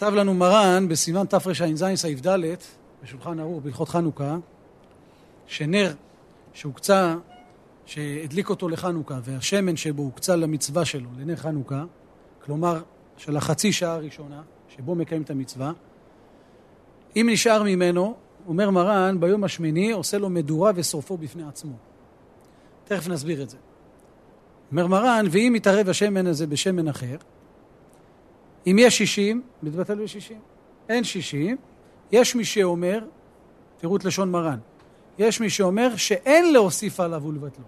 כתב לנו מרן בסימן תרע"ז סעיף ד' בשולחן ערוך בהלכות חנוכה שנר שהוקצה, שהדליק אותו לחנוכה והשמן שבו הוקצה למצווה שלו, לנר חנוכה, כלומר של החצי שעה הראשונה שבו מקיים את המצווה, אם נשאר ממנו, אומר מרן, ביום השמיני עושה לו מדורה ושורפו בפני עצמו. תכף נסביר את זה. אומר מרן, ואם יתערב השמן הזה בשמן אחר, אם יש שישים, מתבטל בשישים. אין שישים, יש מי שאומר, תראו את לשון מרן, יש מי שאומר שאין להוסיף עליו ולבטלו.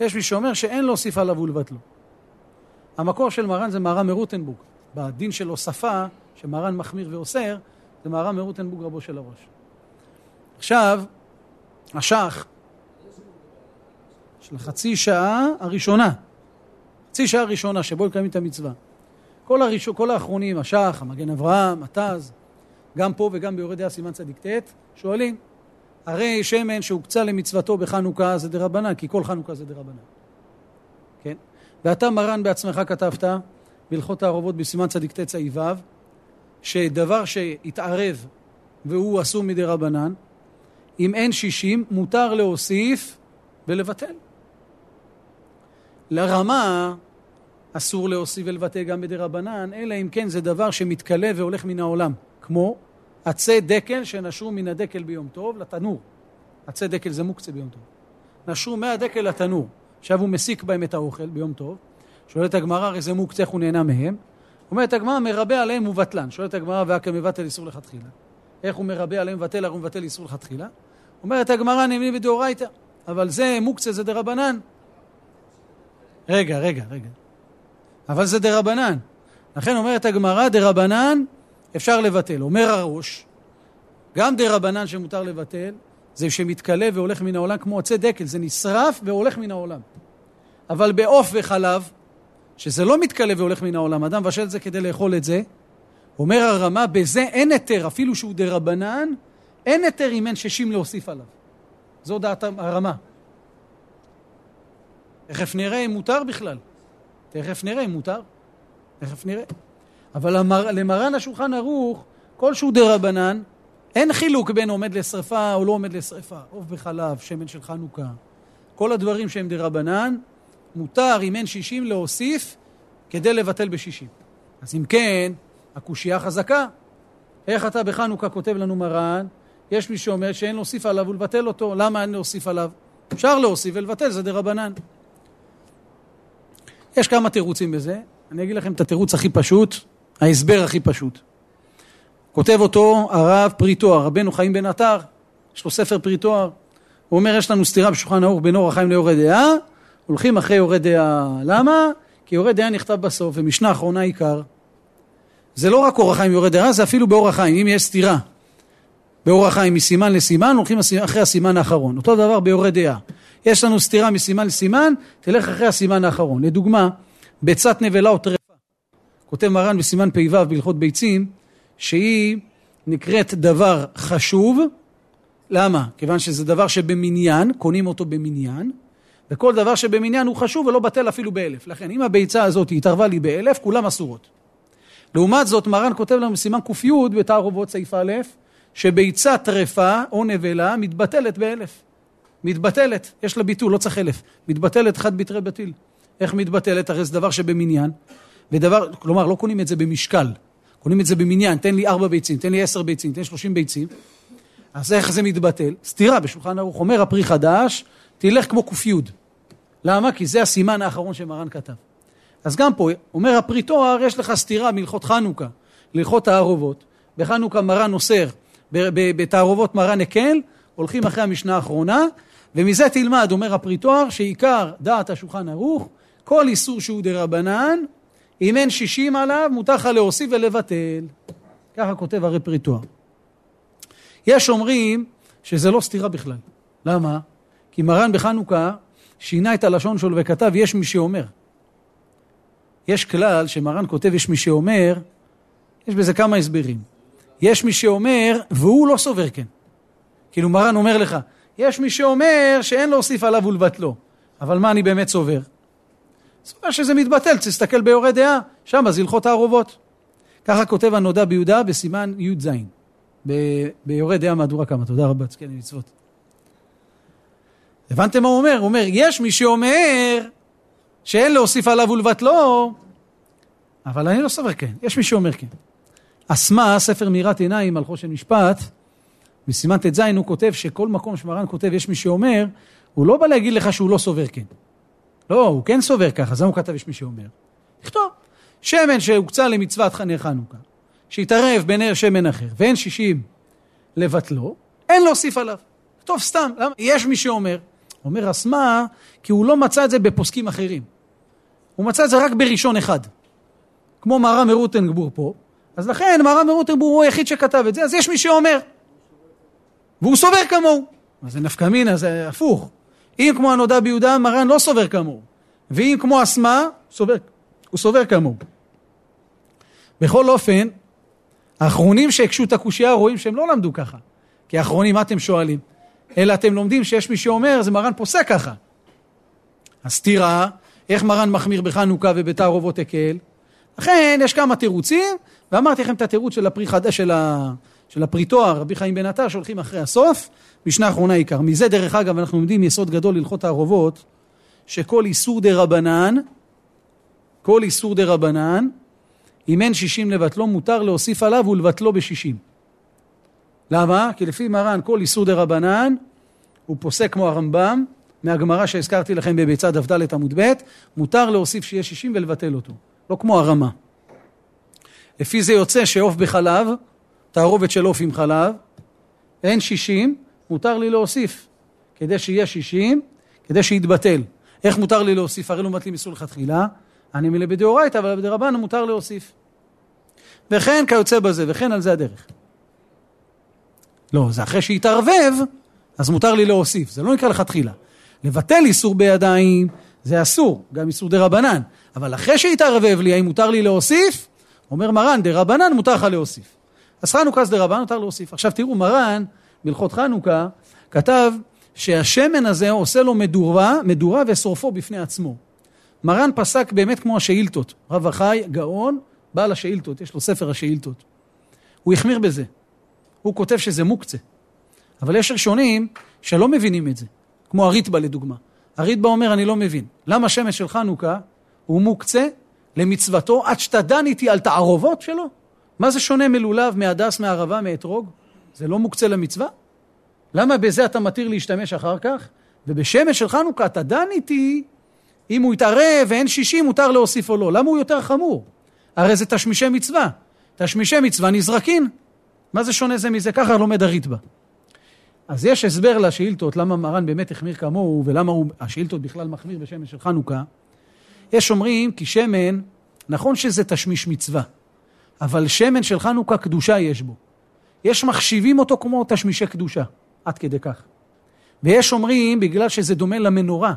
יש מי שאומר שאין להוסיף עליו ולבטלו. המקור של מרן זה מהר"ם מרוטנבורג. בדין של הוספה, שמרן מחמיר ואוסר, זה מהר"ם מרוטנבורג רבו של הראש. עכשיו, השח של חצי שעה הראשונה, חצי שעה הראשונה שבו מקיימים את המצווה. כל, הראש... כל האחרונים, השח, המגן אברהם, התז, גם פה וגם ביורד דעה סימן צדיק ט', שואלים, הרי שמן שהוקצה למצוותו בחנוכה זה דרבנן, כי כל חנוכה זה דרבנן. כן? ואתה מרן בעצמך כתבת בהלכות הערובות בסימן צדיק ט' צ"ו, שדבר שהתערב והוא אסור מדי רבנן, אם אין שישים, מותר להוסיף ולבטל. לרמה אסור להוסיף ולבטל גם בדי רבנן, אלא אם כן זה דבר שמתכלה והולך מן העולם, כמו עצי דקל שנשרו מן הדקל ביום טוב לתנור. עצי דקל זה מוקצה ביום טוב. נשרו מהדקל לתנור. עכשיו הוא מסיק בהם את האוכל ביום טוב. שואלת הגמרא, הרי זה מוקצה, איך הוא נהנה מהם? אומרת הגמרא, מרבה עליהם ובטלן. שואלת הגמרא, והכה מבטל איסור לכתחילה. איך הוא מרבה עליהם ובטל, הרי הוא מבטל איסור לכתחילה? אומרת הגמרא, נמנים בדאורייתא. אבל זה מוקצה, זה דרבנן. רגע, רגע, רגע. אבל זה דרבנן. לכן אומרת הגמרא, דרבנן אפשר לבטל. אומר הראש, גם דרבנן שמותר לבטל, זה שמתכלה והולך מן העולם כמו עצי דקל, זה נשרף והולך מן העולם. אבל בעוף וחלב, שזה לא מתכלה והולך מן העולם, אדם מבשל את זה כדי לאכול את זה, אומר הרמה, בזה אין היתר, אפילו שהוא דרבנן, אין היתר אם אין ששים להוסיף עליו. זו דעת הרמה. תכף נראה אם מותר בכלל. תכף נראה אם מותר. תכף נראה. אבל למר, למרן השולחן ערוך, כלשהו דרבנן, אין חילוק בין עומד לשרפה או לא עומד לשרפה. עוף בחלב, שמן של חנוכה. כל הדברים שהם דרבנן, מותר אם אין שישים להוסיף כדי לבטל בשישים. אז אם כן, הקושייה חזקה. איך אתה בחנוכה כותב לנו מרן? יש מי שאומר שאין להוסיף עליו ולבטל אותו. למה אין להוסיף עליו? אפשר להוסיף ולבטל, זה דרבנן. יש כמה תירוצים בזה. אני אגיד לכם את התירוץ הכי פשוט, ההסבר הכי פשוט. כותב אותו הרב פרי תואר, רבנו חיים בן עטר, יש לו ספר פרי תואר. הוא אומר, יש לנו סתירה בשולחן ערוך בין אור החיים ליורד דעה, הולכים אחרי יורד דעה. למה? כי יורד דעה נכתב בסוף, ומשנה אחרונה עיקר. זה לא רק אור החיים יורד דעה, זה אפילו באור החיים, אם יש סתירה. באור החיים מסימן לסימן, הולכים אחרי הסימן האחרון. אותו דבר ביורד דעה. יש לנו סתירה מסימן לסימן, תלך אחרי הסימן האחרון. לדוגמה, ביצת נבלה או טרפה. כותב מרן בסימן פ"ו בהלכות ביצים, שהיא נקראת דבר חשוב. למה? כיוון שזה דבר שבמניין, קונים אותו במניין, וכל דבר שבמניין הוא חשוב ולא בטל אפילו באלף. לכן, אם הביצה הזאת התערבה לי באלף, כולם אסורות. לעומת זאת, מרן כותב לנו בסימן ק"י בתערובות סעיף א', שביצה טרפה או נבלה מתבטלת באלף. מתבטלת, יש לה ביטול, לא צריך אלף. מתבטלת חד ביטרי בטיל. איך מתבטלת? הרי זה דבר שבמניין, ודבר, כלומר, לא קונים את זה במשקל, קונים את זה במניין, תן לי ארבע ביצים, תן לי עשר ביצים, תן לי שלושים ביצים. אז איך זה מתבטל? סתירה בשולחן ערוך, אומר הפרי חדש, תלך כמו ק"י. למה? כי זה הסימן האחרון שמרן כתב. אז גם פה, אומר הפרי תואר, יש לך סתירה מהלכות חנוכה, להלכות תערובות. בחנוכה מרן אוסר, בתערובות מרן הקל, הולכים אחרי המשנה האחרונה, ומזה תלמד, אומר הפרי תואר, שעיקר דעת השולחן ערוך, כל איסור שהוא דרבנן, אם אין שישים עליו, מותר לך להוסיף ולבטל. ככה כותב הרי פרי תואר. יש אומרים שזה לא סתירה בכלל. למה? כי מרן בחנוכה שינה את הלשון שלו וכתב יש מי שאומר. יש כלל שמרן כותב יש מי שאומר, יש בזה כמה הסברים. יש מי שאומר והוא לא סובר כן. כאילו מרן אומר לך, יש מי שאומר שאין להוסיף עליו ולבטלו. אבל מה אני באמת סובר? סובר שזה מתבטל, תסתכל ביורה דעה, שם זה הלכות הערובות. ככה כותב הנודע ביהודה בסימן י"ז, ביורד דעה מהדורה כמה, תודה רבה, תזכה למצוות. הבנתם מה הוא אומר? הוא אומר, יש מי שאומר שאין להוסיף עליו ולבטלו, אבל אני לא סובר כן, יש מי שאומר כן. אסמה, ספר מירת עיניים על חושן משפט, בסימן ט"ז הוא כותב שכל מקום שמרן כותב יש מי שאומר, הוא לא בא להגיד לך שהוא לא סובר כן. לא, הוא כן סובר ככה, אז למה הוא כתב יש מי שאומר? תכתוב, שמן שהוקצה למצוות נר חנוכה, שהתערב בנר שמן אחר, ואין שישים לבטלו, אין להוסיף עליו. טוב, סתם, למה? יש מי שאומר. אומר אסמה, כי הוא לא מצא את זה בפוסקים אחרים. הוא מצא את זה רק בראשון אחד. כמו מהר"ם מרוטנגבור פה, אז לכן מהר"ם מרוטנגבור הוא היחיד שכתב את זה, אז יש מי שאומר. והוא סובר כמוהו. אז זה נפקא מינה, זה הפוך. אם כמו הנודע ביהודה, מרן לא סובר כמוהו. ואם כמו אסמה, סובר, הוא סובר כמוהו. בכל אופן, האחרונים שהקשו את הקושייה רואים שהם לא למדו ככה. כי האחרונים, מה אתם שואלים? אלא אתם לומדים שיש מי שאומר, זה מרן פוסק ככה. אז תראה, איך מרן מחמיר בחנוכה ובתערובות הקל? לכן יש כמה תירוצים, ואמרתי לכם את התירוץ של הפרי חדש, של, ה... של הפרי תואר, רבי חיים בן עטר, שהולכים אחרי הסוף, משנה אחרונה עיקר. מזה דרך אגב אנחנו לומדים יסוד גדול להלכות תערובות, שכל איסור דה רבנן, כל איסור דה רבנן, אם אין שישים לבטלו, מותר להוסיף עליו ולבטלו בשישים. למה? כי לפי מרן כל איסור דה רבנן הוא פוסק כמו הרמב"ם, מהגמרא שהזכרתי לכם בביצה דף עמוד ב', מותר להוסיף שיהיה שישים ולבטל אותו, לא כמו הרמה. לפי זה יוצא שעוף בחלב, תערובת של עוף עם חלב, אין שישים, מותר לי להוסיף. כדי שיהיה שישים, כדי שיתבטל. איך מותר לי להוסיף? הרי לא מבטלים איסור לכתחילה, אני מלא בדאורייתא, אבל בדרבנן מותר להוסיף. וכן כיוצא בזה, וכן על זה הדרך. לא, זה אחרי שהתערבב, אז מותר לי להוסיף, זה לא נקרא לכתחילה. לבטל איסור בידיים, זה אסור, גם איסור דה רבנן. אבל אחרי שהתערבב לי, האם מותר לי להוסיף? אומר מרן, דה רבנן מותר לך להוסיף. אז חנוכה זה דה רבנן, מותר להוסיף. עכשיו תראו, מרן, בהלכות חנוכה, כתב שהשמן הזה עושה לו מדורה, מדורה ושורפו בפני עצמו. מרן פסק באמת כמו השאילתות. רב החי, גאון, בעל השאילתות, יש לו ספר השאילתות. הוא החמיר בזה. הוא כותב שזה מוקצה. אבל יש ראשונים שלא מבינים את זה, כמו הריטב"א לדוגמה. הריטב"א אומר, אני לא מבין. למה שמש של חנוכה הוא מוקצה למצוותו עד שאתה דן איתי על תערובות שלו? מה זה שונה מלולב, מהדס, מערבה, מאתרוג? זה לא מוקצה למצווה? למה בזה אתה מתיר להשתמש אחר כך? ובשמש של חנוכה אתה דן איתי, אם הוא יתערב ואין שישי מותר להוסיף או לא. למה הוא יותר חמור? הרי זה תשמישי מצווה. תשמישי מצווה נזרקין. מה זה שונה זה מזה? ככה לומד הריטב"א. אז יש הסבר לשאילתות, למה מרן באמת החמיר כמוהו, ולמה הוא, השאילתות בכלל מחמיר בשמן של חנוכה. יש אומרים כי שמן, נכון שזה תשמיש מצווה, אבל שמן של חנוכה קדושה יש בו. יש מחשיבים אותו כמו תשמישי קדושה, עד כדי כך. ויש אומרים, בגלל שזה דומה למנורה,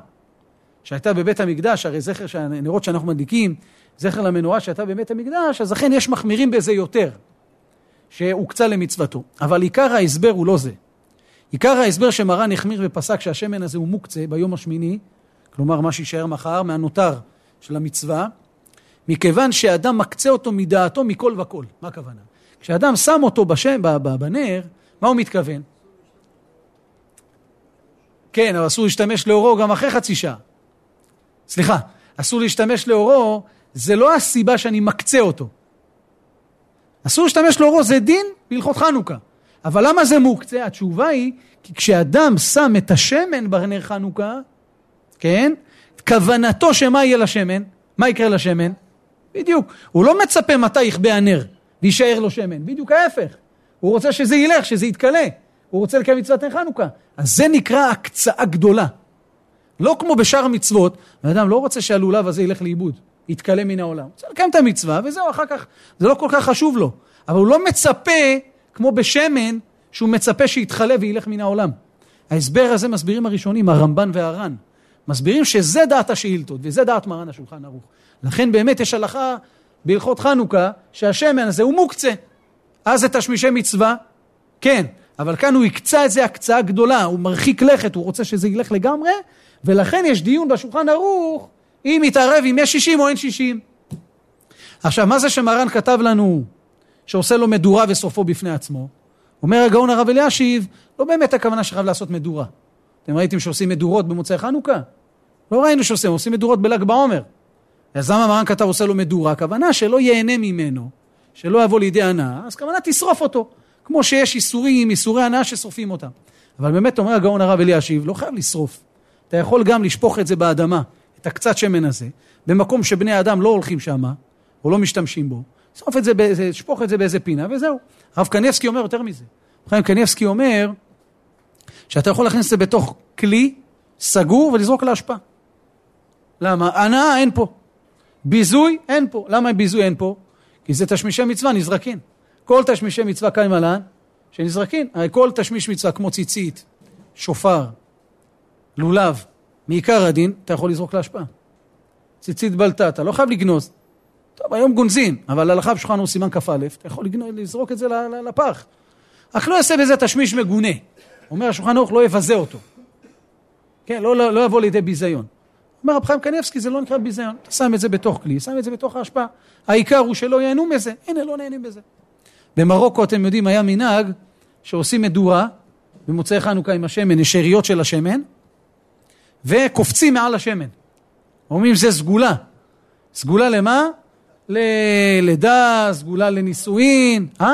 שהייתה בבית המקדש, הרי זכר, הנרות שאנחנו מדליקים, זכר למנורה שהייתה בבית המקדש, אז אכן יש מחמירים בזה יותר. שהוקצה למצוותו. אבל עיקר ההסבר הוא לא זה. עיקר ההסבר שמרן החמיר ופסק שהשמן הזה הוא מוקצה ביום השמיני, כלומר מה שיישאר מחר מהנותר של המצווה, מכיוון שאדם מקצה אותו מדעתו מכל וכל. מה הכוונה? כשאדם שם אותו בשם, בנר, מה הוא מתכוון? כן, אבל אסור להשתמש לאורו גם אחרי חצי שעה. סליחה, אסור להשתמש לאורו, זה לא הסיבה שאני מקצה אותו. אסור להשתמש לאורו, זה דין בהלכות חנוכה. אבל למה זה מוקצה? התשובה היא, כי כשאדם שם את השמן בנר חנוכה, כן? כוונתו שמה יהיה לשמן? מה יקרה לשמן? בדיוק. הוא לא מצפה מתי יכבה הנר ויישאר לו שמן, בדיוק ההפך. הוא רוצה שזה ילך, שזה יתכלה. הוא רוצה לקיים מצוות נר חנוכה. אז זה נקרא הקצאה גדולה. לא כמו בשאר המצוות, האדם לא רוצה שהלולב הזה ילך לאיבוד. יתכלה מן העולם. הוא רוצה לקיים את המצווה, וזהו, אחר כך, זה לא כל כך חשוב לו. אבל הוא לא מצפה, כמו בשמן, שהוא מצפה שיתחלה וילך מן העולם. ההסבר הזה מסבירים הראשונים, הרמב"ן והר"ן. מסבירים שזה דעת השאילתות, וזה דעת מרן השולחן ערוך. לכן באמת יש הלכה בהלכות חנוכה, שהשמן הזה הוא מוקצה. אז זה תשמישי מצווה, כן, אבל כאן הוא הקצה את זה הקצאה גדולה, הוא מרחיק לכת, הוא רוצה שזה ילך לגמרי, ולכן יש דיון בשולחן ערוך אם יתערב אם יש שישים או אין שישים. עכשיו, מה זה שמרן כתב לנו שעושה לו מדורה ושרופו בפני עצמו. אומר הגאון הרב אלישיב, לא באמת הכוונה שחייב לעשות מדורה. אתם ראיתם שעושים מדורות במוצאי חנוכה? לא ראינו שעושים, עושים מדורות בל"ג בעומר. אז למה מרן כתב עושה לו מדורה? הכוונה שלא ייהנה ממנו, שלא יבוא לידי הנאה, אז כוונה תשרוף אותו. כמו שיש איסורים, איסורי הנאה ששורפים אותם. אבל באמת אומר הגאון הרב אלישיב, לא חייב לשרוף. אתה יכול גם לשפוך את זה באדמה, את הקצת שמן הזה, במקום שבני אדם לא הולכים שם, או לא משתמשים בו, שרוף את זה, שפוך את זה באיזה פינה, וזהו. הרב קניבסקי אומר יותר מזה. חיים קניבסקי אומר שאתה יכול להכניס את זה בתוך כלי סגור ולזרוק לאשפה. למה? הנאה אין פה. ביזוי אין פה. למה ביזוי אין פה? כי זה תשמישי מצווה נזרקין. כל תשמישי מצווה קיים עלן שנזרקין. הרי כל תשמיש מצווה כמו ציצית, שופר, לולב, מעיקר הדין, אתה יכול לזרוק להשפעה. ציצית בלטה, אתה לא חייב לגנוז. טוב, היום גונזים, אבל הלכה בשולחן הוא סימן כ"א, אתה יכול לגנוז, לזרוק את זה לפח. אך לא יעשה בזה תשמיש מגונה. אומר השולחן ערוך לא יבזה אותו. כן, לא, לא, לא יבוא לידי ביזיון. אומר רב חיים קניבסקי, זה לא נקרא ביזיון. אתה שם את זה בתוך כלי, שם את זה בתוך ההשפעה. העיקר הוא שלא ייהנו מזה. הנה, לא נהנים בזה. במרוקו, אתם יודעים, היה מנהג שעושים מדורה במוצאי חנוכה עם השמן, יש שאריות של השמן, וקופצים מעל השמן. אומרים זה סגולה. סגולה למה? ללידה, סגולה לנישואין, אה?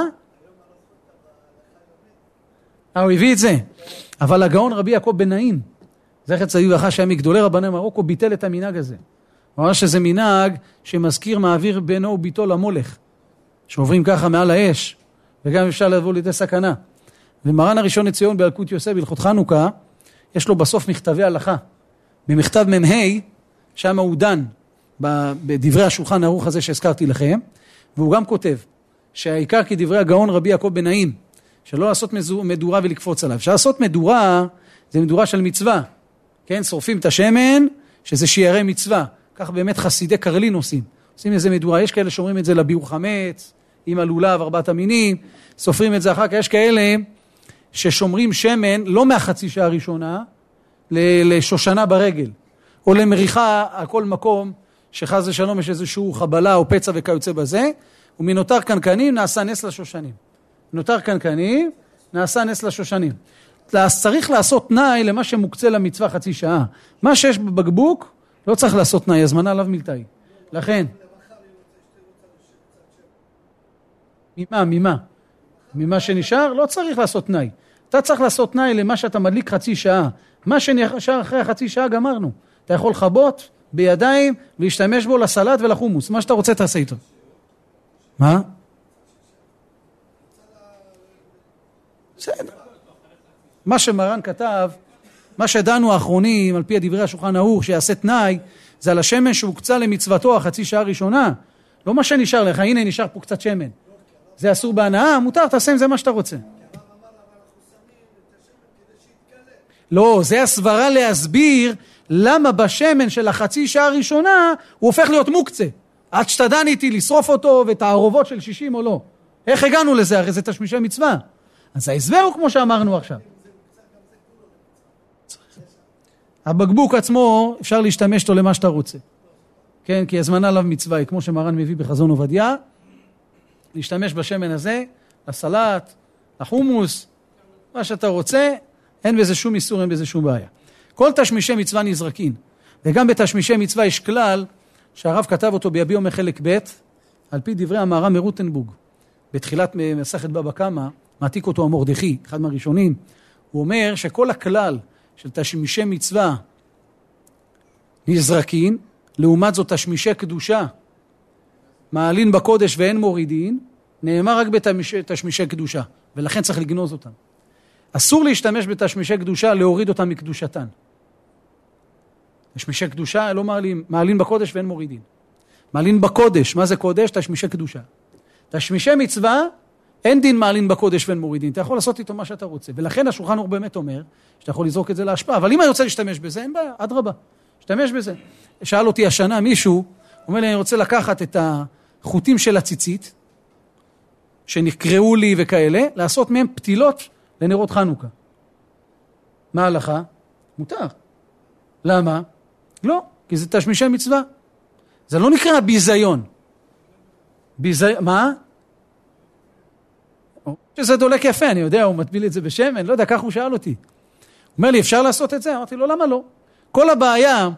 אה, הוא הביא את זה. אבל הגאון רבי יעקב בן זכר צדיק ואחר שהיה מגדולי רבני מרוקו, ביטל את המנהג הזה. הוא אמר שזה מנהג שמזכיר מעביר בנו וביתו למולך, שעוברים ככה מעל האש, וגם אפשר לבוא לידי סכנה. ומרן הראשון לציון באלקוט יוסף בהלכות חנוכה, יש לו בסוף מכתבי הלכה. במכתב מ"ה, שם הוא דן בדברי השולחן ערוך הזה שהזכרתי לכם, והוא גם כותב שהעיקר כדברי הגאון רבי יעקב בן שלא לעשות מדורה ולקפוץ עליו. אפשר לעשות מדורה, זה מדורה של מצווה, כן? שורפים את השמן, שזה שיירי מצווה. כך באמת חסידי קרלין עושים. עושים איזה מדורה, יש כאלה שאומרים את זה לביאור חמץ, עם הלולב, ארבעת המינים, סופרים את זה אחר כך, יש כאלה ששומרים שמן לא מהחצי שעה הראשונה לשושנה ברגל, או למריחה על כל מקום שחס ושלום יש איזושהי חבלה או פצע וכיוצא בזה, ומנותר קנקנים נעשה נס לשושנים. נותר קנקנים, נעשה נס לשושנים. צריך לעשות תנאי למה שמוקצה למצווה חצי שעה. מה שיש בבקבוק, לא צריך לעשות תנאי, הזמנה עליו מלתאי. לכן... ממה? ממה? ממה שנשאר? לא צריך לעשות תנאי. אתה צריך לעשות תנאי למה שאתה מדליק חצי שעה. מה שנשאר אחרי החצי שעה גמרנו. אתה יכול לכבות בידיים, להשתמש בו לסלט ולחומוס. מה שאתה רוצה תעשה איתו. מה? בסדר. מה שמרן כתב, מה שדנו האחרונים, על פי דברי השולחן ערוך, שיעשה תנאי, זה על השמן שהוקצה למצוותו החצי שעה הראשונה. לא מה שנשאר לך, הנה נשאר פה קצת שמן. זה אסור בהנאה, מותר, תעשה עם זה מה שאתה רוצה. לא, זה הסברה להסביר למה בשמן של החצי שעה הראשונה הוא הופך להיות מוקצה. עד שאתה דן איתי לשרוף אותו ואת הערובות של שישים או לא. איך הגענו לזה? הרי זה תשמישי מצווה. אז ההסבר הוא כמו שאמרנו עכשיו. הבקבוק עצמו, אפשר להשתמש אותו למה שאתה רוצה. כן, כי הזמנה עליו מצווה היא, כמו שמרן מביא בחזון עובדיה, להשתמש בשמן הזה, לסלט, לחומוס, מה שאתה רוצה, אין בזה שום איסור, אין בזה שום בעיה. כל תשמישי מצווה נזרקין, וגם בתשמישי מצווה יש כלל שהרב כתב אותו ביביע אומר חלק ב', על פי דברי המהר"ם מרוטנבורג, בתחילת מסכת בבא קמא, מעתיק אותו המורדכי, אחד מהראשונים, הוא אומר שכל הכלל של תשמישי מצווה נזרקין, לעומת זאת תשמישי קדושה מעלין בקודש ואין מורידין, נאמר רק בתשמישי קדושה, ולכן צריך לגנוז אותם. אסור להשתמש בתשמישי קדושה, להוריד אותם מקדושתן. תשמישי קדושה לא מעלים, מעלין בקודש ואין מורידין. מעלין בקודש, מה זה קודש? תשמישי קדושה. תשמישי מצווה, אין דין מעלין בקודש ואין מורידין. אתה יכול לעשות איתו מה שאתה רוצה. ולכן השולחן אור באמת אומר, שאתה יכול לזרוק את זה להשפעה. אבל אם אני רוצה להשתמש בזה, אין בעיה, אדרבה, להשתמש בזה. שאל אותי השנה מישהו, אומר לי, אני רוצה לקחת את החוטים של הציצית, שנקראו לי וכאלה, לעשות מהם פתילות לנרות חנוכה. מה ההלכה? מותר. למה? לא, כי זה תשמישי מצווה. זה לא נקרא ביזיון. ביזיון, מה? שזה דולק יפה, אני יודע, הוא מטביל את זה בשמן, לא יודע, ככה הוא שאל אותי. הוא אומר לי, אפשר לעשות את זה? אמרתי לו, למה לא? כל הבעיה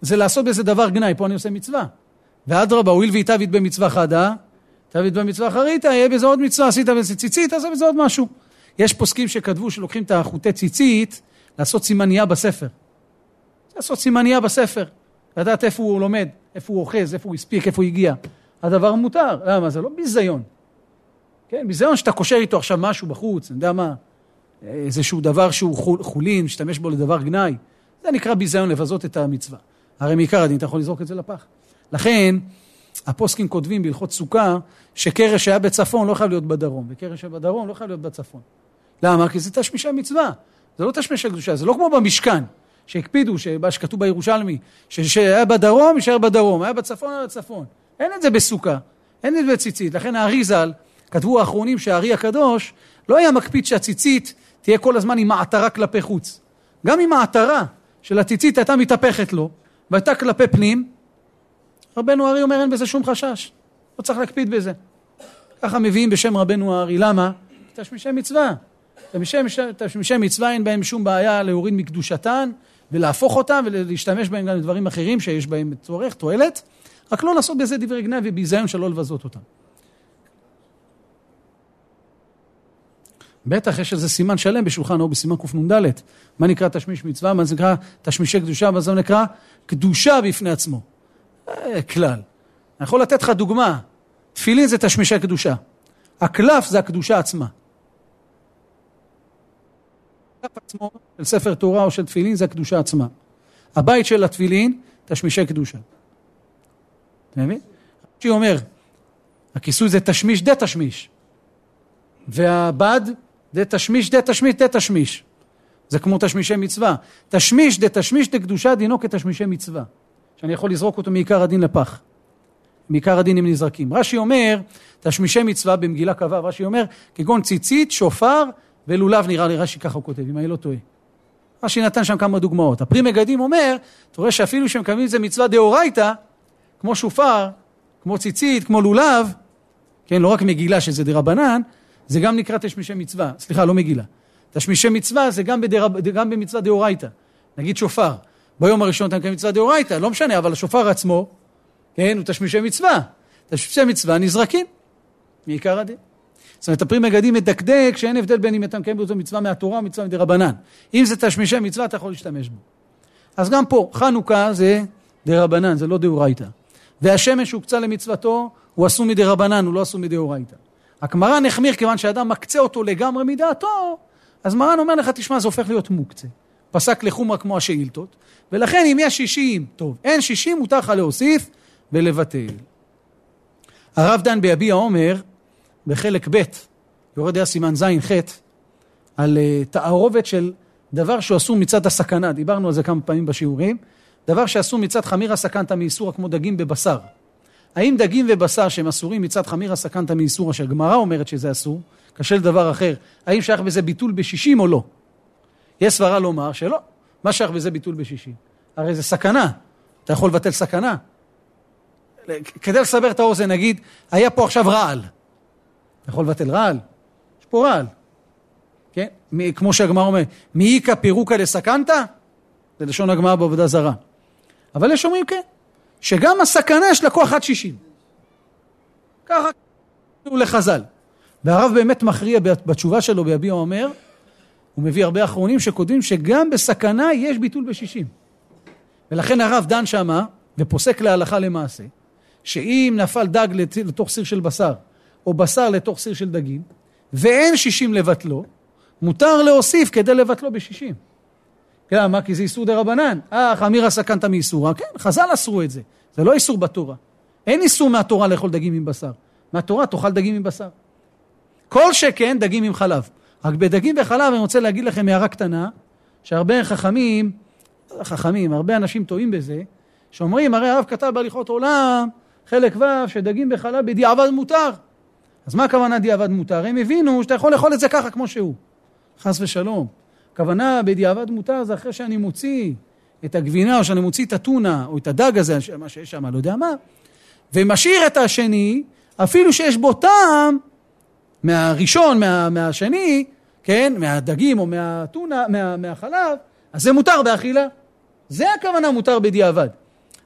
זה לעשות בזה דבר גנאי, פה אני עושה מצווה. ואדרבה, הואיל והתאבית במצווה חדה, התאבית במצווה חריתא, יהיה בזה עוד מצווה, עשית בזה ציצית, עשה בזה עוד משהו. יש פוסקים שכתבו שלוקחים את החוטי ציצית, לעשות סימנייה בספר. לעשות סימנייה בספר. לדעת איפה הוא לומד, איפה הוא אוחז, איפה הוא הספיק, איפה הוא הגיע. הדבר מותר. למה? זה לא ביזיון. כן, ביזיון שאתה קושר איתו עכשיו משהו בחוץ, אני יודע מה, איזשהו דבר שהוא חול, חולין, משתמש בו לדבר גנאי. זה נקרא ביזיון לבזות את המצווה. הרי מעיקר הדין אתה יכול לזרוק את זה לפח. לכן, הפוסקים כותבים בהלכות סוכה, שקרש שהיה בצפון לא חייב להיות בדרום, וקרש שהיה בדרום לא חייב להיות בצפון. למה? כי זה תשמישי מצווה. זה לא תשמישי קדושה, זה לא כמו במשכן, שהקפידו, מה שכתוב בירושלמי, שהיה בדרום, יישאר בדרום, היה בצפון, היה בצפון. אין את זה בסוכה, אין את זה בציצית. לכן הארי ז"ל, כתבו האחרונים שהארי הקדוש לא היה מקפיד שהציצית תהיה כל הזמן עם מעטרה כלפי חוץ. גם אם העטרה של הציצית הייתה מתהפכת לו, והייתה כלפי פנים, רבנו הארי אומר אין בזה שום חשש, לא צריך להקפיד בזה. ככה מביאים בשם רבנו הארי, למה? תשמישי מצווה. תשמישי מצווה אין בהם שום בעיה להוריד מקדושתן ולהפוך אותם ולהשתמש בהם גם לדברים אחרים שיש בהם צורך, תועלת, רק לא לעשות בזה דברי גנאי וביזיון שלא לבזות אותם. בטח יש איזה סימן שלם בשולחן או בסימן קנ"ד, מה נקרא תשמיש מצווה, מה זה נקרא תשמישי קדושה, מה זה נקרא קדושה בפני עצמו. אה, כלל. אני יכול לתת לך דוגמה, תפילין זה תשמישי קדושה, הקלף זה הקדושה עצמה. הקלף עצמו של ספר תורה או של תפילין זה הקדושה עצמה. הבית של התפילין, תשמישי קדושה. אתה מבין? רש"י אומר, הכיסוי זה תשמיש דה תשמיש, והבד דה תשמיש דה תשמיש דה תשמיש. זה כמו תשמישי מצווה. תשמיש דה תשמיש דה קדושה דינו כתשמישי מצווה. שאני יכול לזרוק אותו מעיקר הדין לפח. מעיקר הדין הם נזרקים. רש"י אומר, תשמישי מצווה במגילה כ"ו, רש"י אומר, כגון ציצית, שופר ולולב, נראה לי רש"י ככה הוא כותב, אם אני לא טועה. רש"י נתן שם כמה דוגמאות. הפרי מגדים אומר, אתה רואה שאפילו שמקבלים את זה מצווה דאורייתא, כמו שופר, כמו ציצית, כמו לולב, כן, לא רק מגילה שזה דרבנן, זה גם נקרא תשמישי מצווה, סליחה, לא מגילה. תשמישי מצווה זה גם, בדר... גם במצווה דאורייתא. נגיד שופר, ביום הראשון אתה מקיים מצווה דאורייתא, לא משנה, אבל השופר עצמו, כן, הוא תשמישי מצווה. תשמישי מצווה נזרקים, מעיקר הדין. זאת אומרת, הפרי מגדים מדקדק שאין הבדל בין אם אתה מקיים באותו מצווה מהתורה או מצווה מדרבנן. אם זה תשמישי מצווה, אתה יכול להשתמש בו. אז גם פה, חנוכה זה דרבנן, זה לא דאורייתא. והשמש שהוקצה למצוותו, הוא עשו מדרבנן, הוא לא עשו מדאורייתא. רק מרן החמיר כיוון שאדם מקצה אותו לגמרי מדעתו, אז מרן אומר לך, תשמע, זה הופך להיות מוקצה. פסק לחומרה כמו השאילתות, ולכן אם יש שישים, טוב, אין שישים, מותר לך להוסיף ולבטל. הרב דן ביביע עומר, בחלק ב', יורד היה סימן ז'-ח', על uh, תערובת של דבר שהוא אסור מצד הסכנה, דיברנו על זה כמה פעמים בשיעורים, דבר שאסור מצד חמיר הסכנתא מאיסורא כמו דגים בבשר. האם דגים ובשר שהם אסורים מצד חמיר הסכנתא מאיסורא, שהגמרא אומרת שזה אסור, קשה לדבר אחר, האם שייך בזה ביטול בשישים או לא? יש סברה לומר שלא. מה שייך בזה ביטול בשישים? הרי זה סכנה. אתה יכול לבטל סכנה. כדי לסבר את האוזן, נגיד, היה פה עכשיו רעל. אתה יכול לבטל רעל? יש פה רעל. כן? כמו שהגמרא אומר, מאיכא פירוקא לסכנתא? זה לשון הגמרא בעבודה זרה. אבל יש אומרים כן, שגם הסכנה יש לה כוח עד שישים. ככה הוא לחז"ל. והרב באמת מכריע בתשובה שלו ביביע אומר, הוא מביא הרבה אחרונים שכותבים שגם בסכנה יש ביטול בשישים. ולכן הרב דן שמה, ופוסק להלכה למעשה, שאם נפל דג לתוך סיר של בשר, או בשר לתוך סיר של דגים, ואין שישים לבטלו, מותר להוסיף כדי לבטלו בשישים. למה? כי זה איסור דה רבנן. אה, חמירא סכנתא מאיסורא. כן, חז"ל אסרו את זה. זה לא איסור בתורה. אין איסור מהתורה לאכול דגים עם בשר. מהתורה תאכל דגים עם בשר. כל שכן דגים עם חלב. רק בדגים וחלב אני רוצה להגיד לכם הערה קטנה, שהרבה חכמים, חכמים, הרבה אנשים טועים בזה, שאומרים, הרי הרב כתב בהליכות עולם, חלק ו', שדגים בחלב בדיעבד מותר. אז מה הכוונה דיעבד מותר? הם הבינו שאתה יכול לאכול את זה ככה כמו שהוא. חס ושלום. הכוונה בדיעבד מותר זה אחרי שאני מוציא את הגבינה, או שאני מוציא את הטונה, או את הדג הזה, מה שיש שם, לא יודע מה, ומשאיר את השני, אפילו שיש בו טעם, מהראשון, מה, מהשני, כן, מהדגים או מהטונה, מה, מהחלב, אז זה מותר באכילה. זה הכוונה מותר בדיעבד.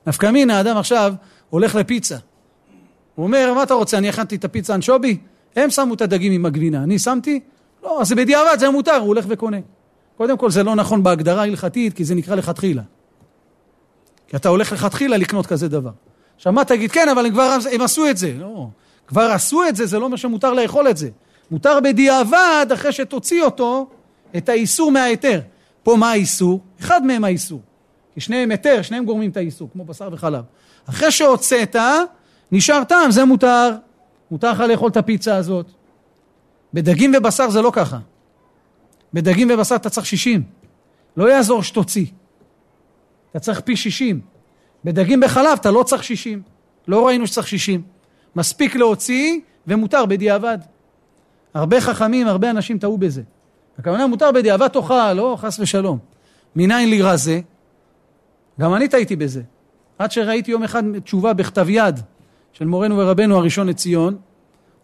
נפקא מינה, האדם עכשיו הולך לפיצה. הוא אומר, מה אתה רוצה, אני הכנתי את הפיצה אנשובי? הם שמו את הדגים עם הגבינה, אני שמתי? לא, אז זה בדיעבד, זה מותר, הוא הולך וקונה. קודם כל זה לא נכון בהגדרה ההלכתית, כי זה נקרא לכתחילה. כי אתה הולך לכתחילה לקנות כזה דבר. עכשיו מה תגיד, כן, אבל הם כבר הם עשו את זה. לא, כבר עשו את זה, זה לא אומר שמותר לאכול את זה. מותר בדיעבד, אחרי שתוציא אותו, את האיסור מההיתר. פה מה האיסור? אחד מהם האיסור. כי שניהם היתר, שניהם גורמים את האיסור, כמו בשר וחלב. אחרי שהוצאת, נשאר טעם, זה מותר. מותר לך לאכול את הפיצה הזאת. בדגים ובשר זה לא ככה. בדגים ובשר אתה צריך שישים. לא יעזור שתוציא. אתה צריך פי שישים. בדגים בחלב אתה לא צריך שישים. לא ראינו שצריך שישים. מספיק להוציא ומותר בדיעבד. הרבה חכמים, הרבה אנשים טעו בזה. הכוונה מותר בדיעבד תאכל, לא חס ושלום. מניין לי רע זה? גם אני טעיתי בזה. עד שראיתי יום אחד תשובה בכתב יד של מורנו ורבנו הראשון לציון,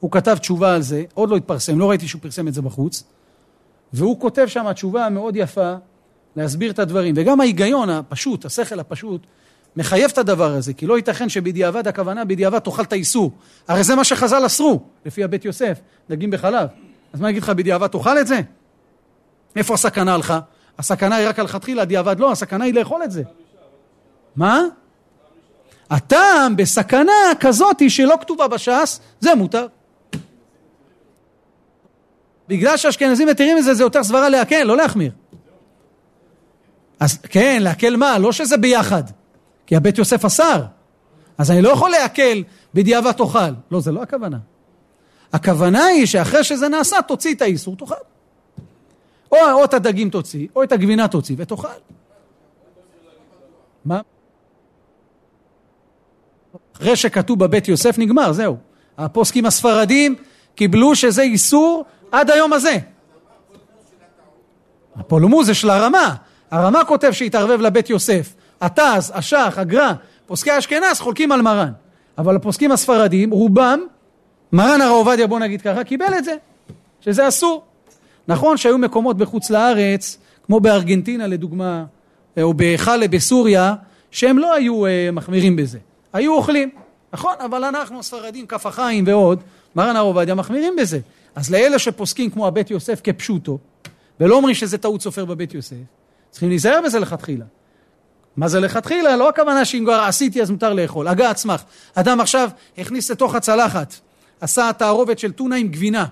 הוא כתב תשובה על זה, עוד לא התפרסם, לא ראיתי שהוא פרסם את זה בחוץ, והוא כותב שם תשובה מאוד יפה להסביר את הדברים, וגם ההיגיון הפשוט, השכל הפשוט, מחייב את הדבר הזה, כי לא ייתכן שבדיעבד הכוונה, בדיעבד תאכל את האיסור. הרי זה מה שחז"ל אסרו, לפי הבית יוסף, דגים בחלב. אז מה אגיד לך, בדיעבד תאכל את זה? איפה הסכנה הלכה? הסכנה היא רק על חתחילה, דיעבד לא, הסכנה היא לאכול את זה. מה? הטעם בסכנה כזאת שלא כתובה בש"ס, זה מותר. בגלל שהאשכנזים מתירים את זה, זה יותר סברה להקל, לא להחמיר. אז כן, להקל מה? לא שזה ביחד. כי הבית יוסף אסר. אז אני לא יכול להקל בדיעבד תאכל. לא, זה לא הכוונה. הכוונה היא שאחרי שזה נעשה, תוציא את האיסור, תאכל. או, או את הדגים תוציא, או את הגבינה תוציא ותאכל. מה? אחרי שכתוב בבית יוסף נגמר, זהו. הפוסקים הספרדים קיבלו שזה איסור עד היום הזה. הפולמוס זה של הרמה. הרמה כותב שהתערבב לבית יוסף. הטז, השח, הגר"א, פוסקי אשכנז חולקים על מרן. אבל הפוסקים הספרדים, רובם, מרן הרב עובדיה, בוא נגיד ככה, קיבל את זה, שזה אסור. נכון שהיו מקומות בחוץ לארץ, כמו בארגנטינה לדוגמה, או בחאלה בסוריה, שהם לא היו אה, מחמירים בזה. היו אוכלים, נכון? אבל אנחנו הספרדים, כף החיים ועוד, מרן הרב עובדיה מחמירים בזה. אז לאלה שפוסקים כמו הבית יוסף כפשוטו, ולא אומרים שזה טעות סופר בבית יוסף, צריכים להיזהר בזה לכתחילה. מה זה לכתחילה? לא הכוונה שאם כבר עשיתי אז מותר לאכול. הגה עצמך. אדם עכשיו הכניס לתוך הצלחת, עשה תערובת של טונה עם גבינה.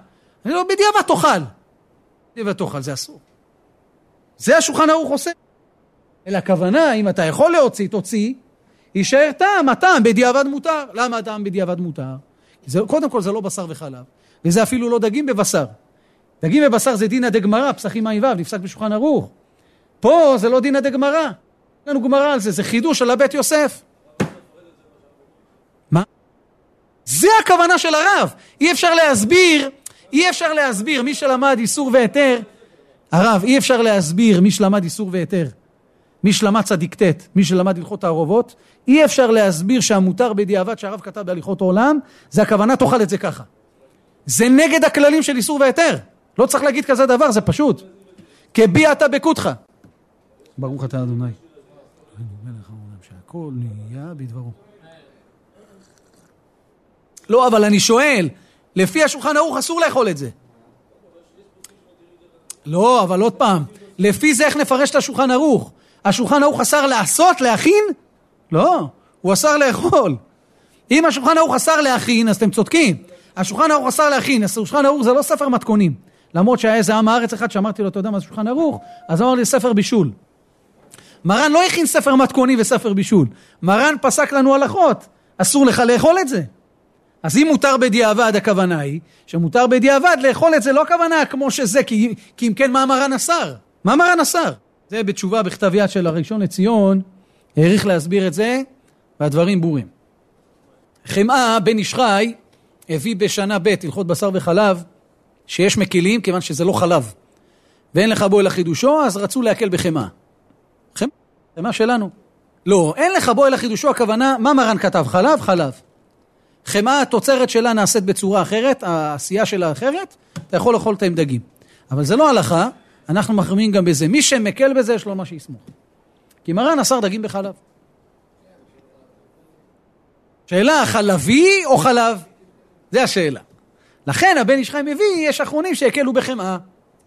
אני לא, בדיעבד תאכל. בדיעבד תאכל, זה אסור. זה השולחן ערוך עושה. אלא הכוונה, אם אתה יכול להוציא, תוציא, יישאר טעם, הטעם בדיעבד מותר. למה הטעם בדיעבד מותר? זה, קודם כל זה לא בשר וחלב, וזה אפילו לא דגים בבשר. דגים בבשר זה דינא דגמרא, פסחים ע"ו, נפסק בשולחן ערוך. פה זה לא דינא דגמרא. אין לנו גמרא על זה, זה חידוש של הבית יוסף. מה? זה הכוונה של הרב. אי אפשר להסביר, אי אפשר להסביר, מי שלמד איסור והיתר, הרב, אי אפשר להסביר מי שלמד איסור והיתר. מי שלמד צדיק ט', מי שלמד הלכות תערובות, אי אפשר להסביר שהמותר בדיעבד שהרב כתב בהליכות העולם, זה הכוונה תאכל את זה ככה. זה נגד הכללים של איסור והיתר. לא צריך להגיד כזה דבר, זה פשוט. כבי אתה בקותך. ברוך אתה אדוני. שהכל נהיה בדברו. לא, אבל אני שואל, לפי השולחן ערוך אסור לאכול את זה. לא, אבל עוד פעם, לפי זה איך נפרש את השולחן ערוך? השולחן ערוך אסר לעשות, להכין? לא, הוא אסר לאכול. אם השולחן ערוך אסר להכין, אז אתם צודקים. השולחן ערוך אסר להכין, השולחן ערוך זה לא ספר מתכונים. למרות שהיה איזה עם הארץ אחד שאמרתי לו, אתה יודע מה זה שולחן ערוך? אז אמר לי, ספר בישול. מרן לא הכין ספר מתכוני וספר בישול. מרן פסק לנו הלכות, אסור לך לאכול את זה. אז אם מותר בדיעבד, הכוונה היא שמותר בדיעבד לאכול את זה, לא הכוונה כמו שזה, כי, כי אם כן, מה מרן אסר? מה מרן אסר? זה בתשובה בכתב יד של הראשון לציון, העריך להסביר את זה, והדברים ברורים. חמאה בן איש חי הביא בשנה ב' הלכות בשר וחלב, שיש מקילים כיוון שזה לא חלב, ואין לך בו אלא חידושו, אז רצו להקל בחמאה. חמאה, חמאה שלנו. לא, אין לך בו אלא חידושו, הכוונה, מה מרן כתב? חלב? חלב. חמאה, התוצרת שלה נעשית בצורה אחרת, העשייה שלה אחרת, אתה יכול לאכול אותה עם דגים. אבל זה לא הלכה, אנחנו מחרימים גם בזה. מי שמקל בזה, יש לו מה שיסמוך. כי מרן אסר דגים בחלב. שאלה, חלבי או חלב? זה השאלה. לכן הבן איש חי מביא, יש אחרונים שהקלו בחמאה.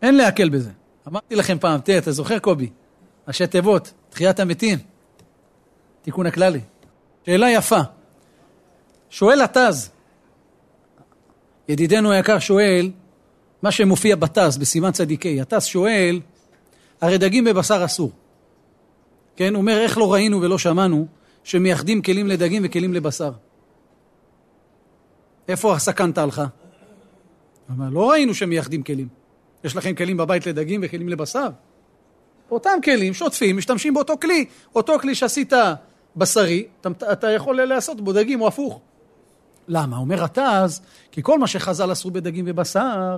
אין להקל בזה. אמרתי לכם פעם, תראה, אתה זוכר קובי? ראשי תיבות, תחיית המתים, תיקון הכללי. שאלה יפה. שואל התז, ידידנו היקר שואל, מה שמופיע בתז, בסימן צדיקי, התז שואל, הרי דגים בבשר אסור. כן, אומר, איך לא ראינו ולא שמענו שמייחדים כלים לדגים וכלים לבשר? איפה הסכנת הלכה? אומר, לא ראינו שמייחדים כלים. יש לכם כלים בבית לדגים וכלים לבשר? אותם כלים שוטפים, משתמשים באותו כלי. אותו כלי שעשית בשרי, אתה, אתה יכול לעשות בו דגים או הפוך. למה? אומר התז, כי כל מה שחז"ל עשו בדגים ובשר,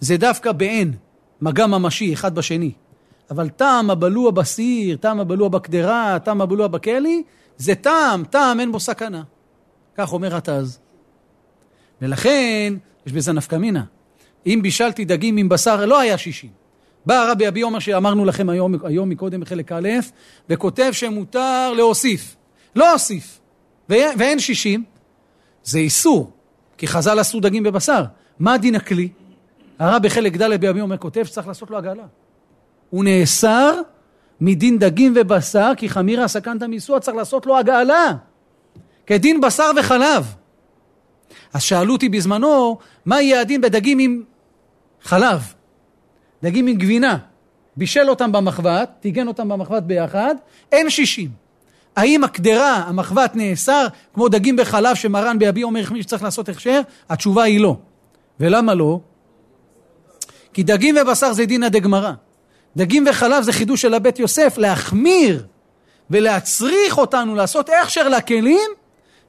זה דווקא באין, מגע ממשי אחד בשני. אבל טעם הבלוע בסיר, טעם הבלוע בקדרה, טעם הבלוע בכלי, זה טעם, טעם אין בו סכנה. כך אומר התז. ולכן, יש בזה נפקא מינה. אם בישלתי דגים עם בשר, לא היה שישים. בא הרבי אבי עומר שאמרנו לכם היום, היום מקודם בחלק א', וכותב שמותר להוסיף. לא הוסיף, ואין שישים, זה איסור, כי חז"ל עשו דגים בבשר. מה דין הכלי? הרב בחלק ד' בימים אומר, כותב שצריך לעשות לו הגעלה. הוא נאסר מדין דגים ובשר, כי חמירא סכנתא מיסוע, צריך לעשות לו הגעלה. כדין בשר וחלב. אז שאלו אותי בזמנו, מה יהיה הדין בדגים עם חלב? דגים עם גבינה. בישל אותם במחבת, טיגן אותם במחבת ביחד, אין שישים. האם הקדרה, המחבת נאסר, כמו דגים בחלב שמרן ביבי אומר מי שצריך לעשות הכשר? התשובה היא לא. ולמה לא? כי דגים ובשר זה דינא דגמרא. דגים וחלב זה חידוש של הבית יוסף, להחמיר ולהצריך אותנו לעשות הכשר לכלים,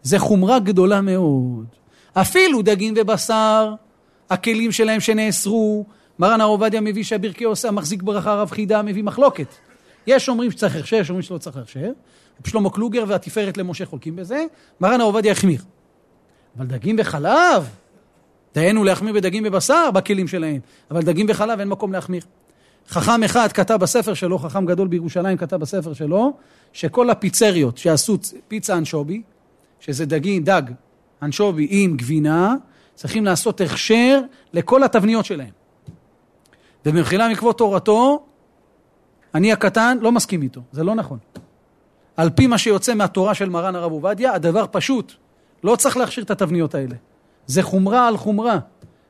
זה חומרה גדולה מאוד. אפילו דגים ובשר, הכלים שלהם שנאסרו, מרן הרב עובדיה מביא שהברכי עושה, מחזיק ברכה רב חידה, מביא מחלוקת. יש אומרים שצריך הכשר, יש אומרים שלא צריך הכשר. שלמה קלוגר והתפארת למשה חולקים בזה, מרן הרב עובדיה החמיר. אבל דגים וחלב, דהיינו להחמיר בדגים ובשר בכלים שלהם, אבל דגים וחלב אין מקום להחמיר. חכם אחד כתב בספר שלו, חכם גדול בירושלים כתב בספר שלו, שכל הפיצריות שעשו פיצה אנשובי, שזה דגים, דג, אנשובי עם גבינה, צריכים לעשות הכשר לכל התבניות שלהם. ובמחילה מכבוד תורתו, אני הקטן לא מסכים איתו, זה לא נכון. על פי מה שיוצא מהתורה של מרן הרב עובדיה, הדבר פשוט. לא צריך להכשיר את התבניות האלה. זה חומרה על חומרה.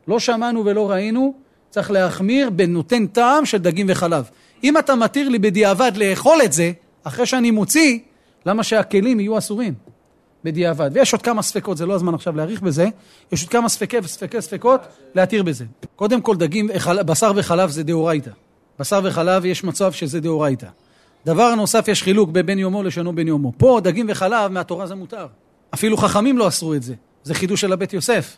לא שמענו ולא ראינו, צריך להחמיר בנותן טעם של דגים וחלב. אם אתה מתיר לי בדיעבד לאכול את זה, אחרי שאני מוציא, למה שהכלים יהיו אסורים? בדיעבד. ויש עוד כמה ספקות, זה לא הזמן עכשיו להאריך בזה, יש עוד כמה ספקי וספקי ספקות להתיר בזה. קודם כל, דגים, בשר וחלב זה דאורייתא. בשר וחלב יש מצב שזה דאורייתא. דבר נוסף, יש חילוק בבין יומו לשונו בין יומו. פה דגים וחלב מהתורה זה מותר. אפילו חכמים לא אסרו את זה. זה חידוש של הבית יוסף.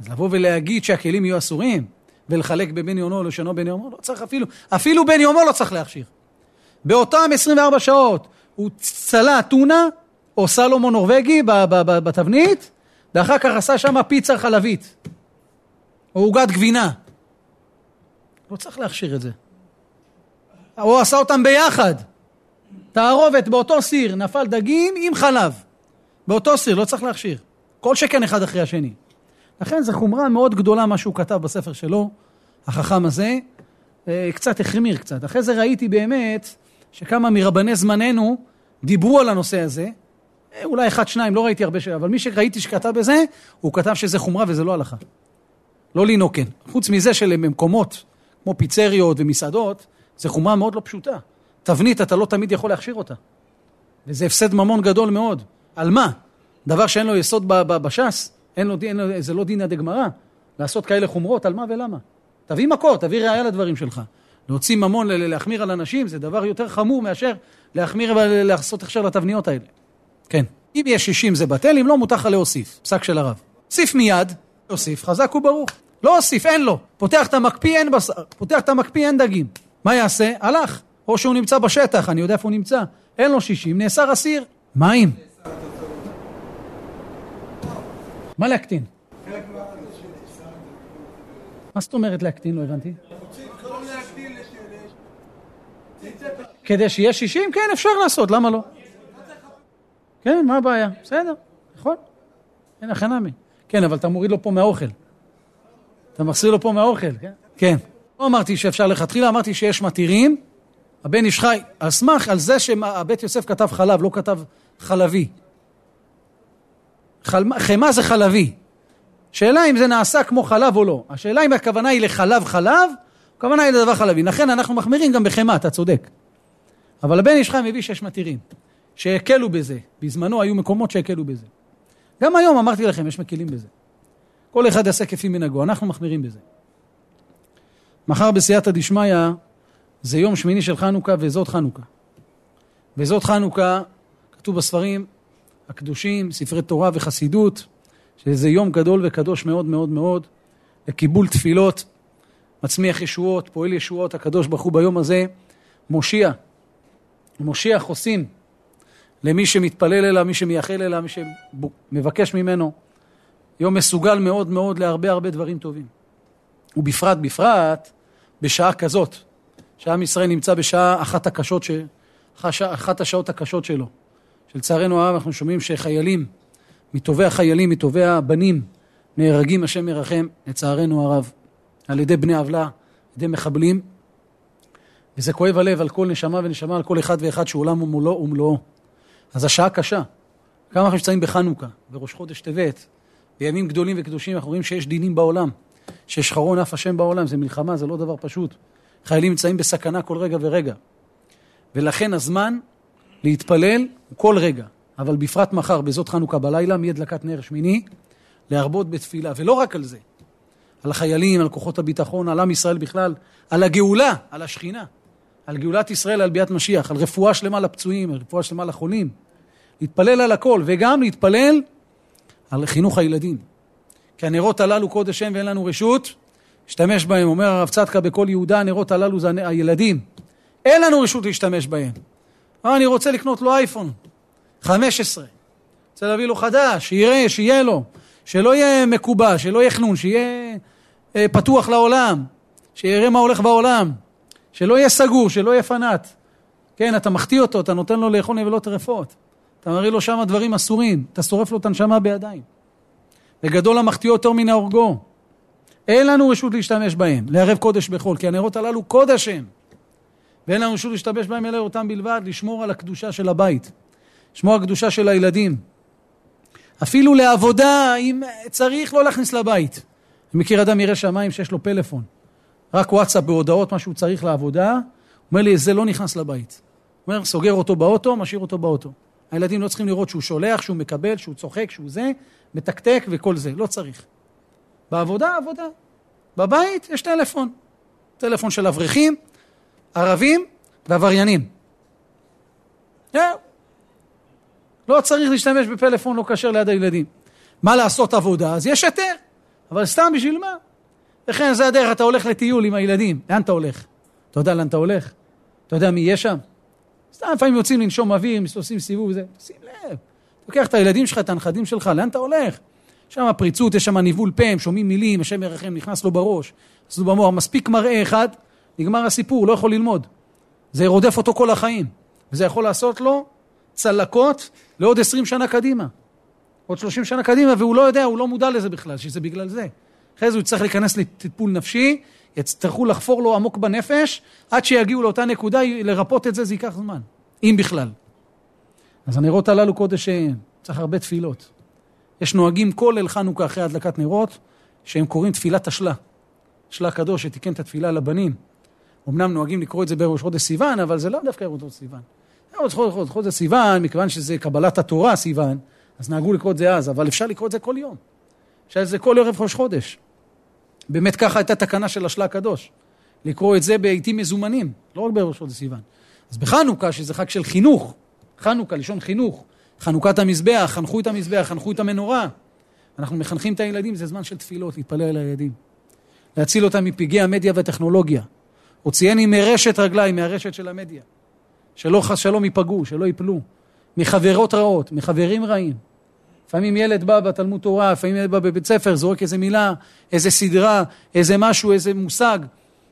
אז לבוא ולהגיד שהכלים יהיו אסורים, ולחלק בבין יומו לשונו בין יומו, לא צריך אפילו, אפילו בין יומו לא צריך להכשיר. באותם 24 שעות הוא צלה טונה, או סלומון נורבגי בתבנית, ואחר כך עשה שם פיצה חלבית, או עוגת גבינה. לא צריך להכשיר את זה. הוא עשה אותם ביחד. תערובת באותו סיר, נפל דגים עם חלב. באותו סיר, לא צריך להכשיר. כל שכן אחד אחרי השני. לכן זו חומרה מאוד גדולה מה שהוא כתב בספר שלו, החכם הזה, אה, קצת החמיר קצת. אחרי זה ראיתי באמת שכמה מרבני זמננו דיברו על הנושא הזה, אה, אולי אחד, שניים, לא ראיתי הרבה ש... אבל מי שראיתי שכתב בזה, הוא כתב שזה חומרה וזה לא הלכה. לא כן. חוץ מזה שלמקומות כמו פיצריות ומסעדות, זה חומה מאוד לא פשוטה. תבנית, אתה לא תמיד יכול להכשיר אותה. וזה הפסד ממון גדול מאוד. על מה? דבר שאין לו יסוד בש"ס, אין לו, אין לו, זה לא דינא דגמרא. לעשות כאלה חומרות, על מה ולמה? תביא מקור, תביא ראייה לדברים שלך. להוציא ממון, להחמיר על אנשים, זה דבר יותר חמור מאשר להחמיר ולעשות הכשר לתבניות האלה. כן. אם יש 60 זה בטל, אם לא, מותר לך להוסיף. פסק של הרב. הוסיף מיד, הוסיף, חזק וברוך. לא הוסיף, אין לו. פותח את המקפיא, אין בשר. פותח את המקפיא, אין דגים. מה יעשה? הלך. או שהוא נמצא בשטח, אני יודע איפה הוא נמצא. אין לו 60, נאסר אסיר. מים. מה להקטין? מה זאת אומרת להקטין? לא הבנתי. כדי שיהיה 60? כן, אפשר לעשות, למה לא? כן, מה הבעיה? בסדר, נכון. אין הכי נמי. כן, אבל אתה מוריד לו פה מהאוכל. אתה מחסיר לו פה מהאוכל, כן? כן. לא אמרתי שאפשר לכתחילה, אמרתי שיש מתירים. הבן איש חי, על סמך, על זה שהבית יוסף כתב חלב, לא כתב חלבי. חמאה זה חלבי. שאלה אם זה נעשה כמו חלב או לא. השאלה אם הכוונה היא לחלב חלב, הכוונה היא לדבר חלבי. לכן אנחנו מחמירים גם בחמאה, אתה צודק. אבל הבן איש חי מביא שיש מתירים, שהקלו בזה. בזמנו היו מקומות שהקלו בזה. גם היום אמרתי לכם, יש מקלים בזה. כל אחד יעשה כפי מנהגו, אנחנו מחמירים בזה. מחר בסייעתא דשמיא זה יום שמיני של חנוכה וזאת חנוכה. וזאת חנוכה, כתוב בספרים הקדושים, ספרי תורה וחסידות, שזה יום גדול וקדוש מאוד מאוד מאוד, לקיבול תפילות, מצמיח ישועות, פועל ישועות, הקדוש ברוך הוא ביום הזה מושיע, מושיע חוסים למי שמתפלל אליו, מי שמייחל אליו, מי שמבקש ממנו. יום מסוגל מאוד מאוד להרבה הרבה דברים טובים. ובפרט, בפרט, בשעה כזאת, שעם ישראל נמצא בשעה אחת הקשות, ש... אחת השעות הקשות שלו. שלצערנו הרב אנחנו שומעים שחיילים, מטובי החיילים, מטובי הבנים, נהרגים השם ירחם, לצערנו הרב, על ידי בני עוולה, על ידי מחבלים, וזה כואב הלב על כל נשמה ונשמה, על כל אחד ואחד שעולם ומולו ומלואו. אז השעה קשה. כמה אנחנו נמצאים בחנוכה, בראש חודש טבת, בימים גדולים וקדושים, אנחנו רואים שיש דינים בעולם, שיש חרון אף השם בעולם, זה מלחמה, זה לא דבר פשוט. חיילים נמצאים בסכנה כל רגע ורגע. ולכן הזמן להתפלל כל רגע, אבל בפרט מחר, בזאת חנוכה בלילה, מהדלקת נר שמיני, להרבות בתפילה. ולא רק על זה, על החיילים, על כוחות הביטחון, על עם ישראל בכלל, על הגאולה, על השכינה, על גאולת ישראל, על ביאת משיח, על רפואה שלמה לפצועים, על רפואה שלמה לחולים. להתפלל על הכל, וגם להתפלל על חינוך הילדים. כי הנרות הללו קודש שם ואין לנו רשות, להשתמש בהם. אומר הרב צדקה בכל יהודה, הנרות הללו זה הילדים. אין לנו רשות להשתמש בהם. אה, אני רוצה לקנות לו אייפון 15. רוצה להביא לו חדש, שיראה, שיהיה לו. שלא יהיה מקובע, שלא יהיה חנון, שיהיה אה, פתוח לעולם, שיראה מה הולך בעולם, שלא יהיה סגור, שלא יהיה פנאט. כן, אתה מחטיא אותו, אתה נותן לו לאכול נבלות טרפות. אתה מראה לו שם דברים אסורים, אתה שורף לו את הנשמה בידיים. וגדול המחטיא יותר מן ההורגו. אין לנו רשות להשתמש בהם, לערב קודש בחול, כי הנרות הללו קודש הם. ואין לנו רשות להשתמש בהם אלא אותם בלבד, לשמור על הקדושה של הבית, לשמור על הקדושה של הילדים. אפילו לעבודה, אם צריך לא להכניס לבית. אני מכיר אדם ירא שמיים שיש לו פלאפון, רק וואטסאפ בהודעות, מה שהוא צריך לעבודה, אומר לי, זה לא נכנס לבית. אומר, סוגר אותו באוטו, משאיר אותו באוטו. הילדים לא צריכים לראות שהוא שולח, שהוא מקבל, שהוא צוחק, שהוא זה, מתקתק וכל זה, לא צריך. בעבודה, עבודה. בבית יש טלפון. טלפון של אברכים, ערבים ועבריינים. לא צריך להשתמש בפלאפון לא כשר ליד הילדים. מה לעשות עבודה? אז יש היתר, אבל סתם בשביל מה? לכן זה הדרך, אתה הולך לטיול עם הילדים, לאן אתה הולך? אתה יודע לאן אתה הולך? אתה יודע מי יהיה שם? סתם לפעמים יוצאים לנשום אוויר, עושים סיבוב, זה, שים לב. לוקח את הילדים שלך, את הנכדים שלך, לאן אתה הולך? שם פריצות, יש שם ניבול פה, הם שומעים מילים, השם ירחם, נכנס לו בראש, לו במוח, מספיק מראה אחד, נגמר הסיפור, לא יכול ללמוד. זה רודף אותו כל החיים, וזה יכול לעשות לו צלקות לעוד עשרים שנה קדימה, עוד שלושים שנה קדימה, והוא לא יודע, הוא לא מודע לזה בכלל, שזה בגלל זה. אחרי זה הוא יצטרך להיכנס לטיפול נפשי, יצטרכו לחפור לו עמוק בנפש, עד שיגיעו לאותה נקודה, לרפות את זה, זה ייקח זמן, אם בכלל. אז הנרות הללו קודש, צריך הרבה תפילות. יש נוהגים כל ליל חנוכה אחרי הדלקת נרות, שהם קוראים תפילת השלה. השלה הקדוש שתיקן את התפילה לבנים. אמנם נוהגים לקרוא את זה בראש חודש סיוון, אבל זה לא דווקא ראש חודש סיוון. ראש חודש, סיוון, מכיוון שזה קבלת התורה סיוון, אז נהגו לקרוא את זה אז, אבל אפשר לקרוא את זה כל יום. אפשר את זה כל ערב ראש חודש. באמת ככה הייתה תקנה של השלה הקדוש. לקרוא את זה בעיתים מזומנים, לא רק בראש חודש סיוון. אז בחנוכה, שזה חג של חינוך, חנוכה, לשון חינוך, חנוכת המזבח, חנכו את המזבח, חנכו את המנורה. אנחנו מחנכים את הילדים, זה זמן של תפילות, להתפלל על הילדים. להציל אותם מפגעי המדיה והטכנולוגיה. הוציאני מרשת רגליים, מהרשת של המדיה. שלא חס שלום ייפגעו, שלא ייפלו. מחברות רעות, מחברים רעים. לפעמים ילד בא בתלמוד תורה, לפעמים ילד בא בבית ספר, זורק איזה מילה, איזה סדרה, איזה משהו, איזה מושג,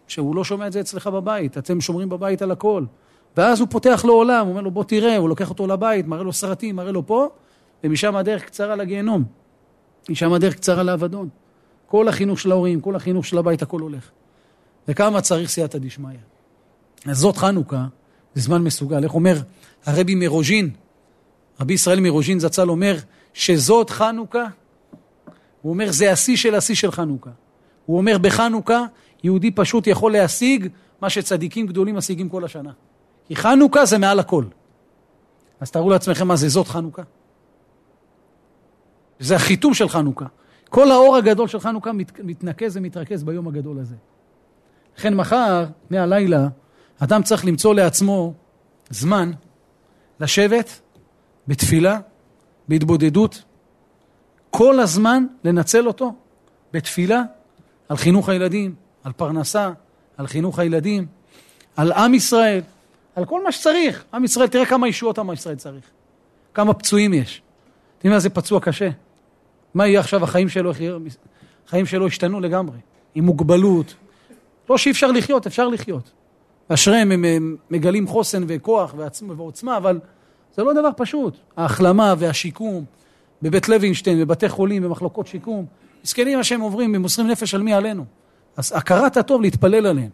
שהוא לא שומע את זה אצלך בבית, אתם שומרים בבית על הכל. ואז הוא פותח לו עולם, הוא אומר לו בוא תראה, הוא לוקח אותו לבית, מראה לו סרטים, מראה לו פה, ומשם הדרך קצרה לגיהנום. משם הדרך קצרה לאבדון. כל החינוך של ההורים, כל החינוך של הבית, הכל הולך. וכמה צריך סייעתא דשמיא. אז זאת חנוכה, זה זמן מסוגל. איך אומר הרבי מרוז'ין, רבי ישראל מרוז'ין זצ"ל אומר, שזאת חנוכה, הוא אומר, זה השיא של השיא של חנוכה. הוא אומר, בחנוכה יהודי פשוט יכול להשיג מה שצדיקים גדולים משיגים כל השנה. כי חנוכה זה מעל הכל. אז תארו לעצמכם מה זה זאת חנוכה. זה החיתום של חנוכה. כל האור הגדול של חנוכה מת, מתנקז ומתרכז ביום הגדול הזה. לכן מחר, מהלילה, אדם צריך למצוא לעצמו זמן לשבת בתפילה, בהתבודדות, כל הזמן לנצל אותו בתפילה על חינוך הילדים, על פרנסה, על חינוך הילדים, על עם ישראל, על כל מה שצריך. עם ישראל, תראה כמה ישועות עם ישראל צריך, כמה פצועים יש. תראה מה זה פצוע קשה. מה יהיה עכשיו החיים שלו, החיים שלו השתנו לגמרי, עם מוגבלות. לא שאי אפשר לחיות, אפשר לחיות. אשריהם הם מגלים חוסן וכוח ועוצמה, אבל זה לא דבר פשוט. ההחלמה והשיקום בבית לוינשטיין, בבתי חולים, במחלקות שיקום. מסכנים מה שהם עוברים, הם מוסרים נפש על מי עלינו. אז הכרת הטוב להתפלל עליהם.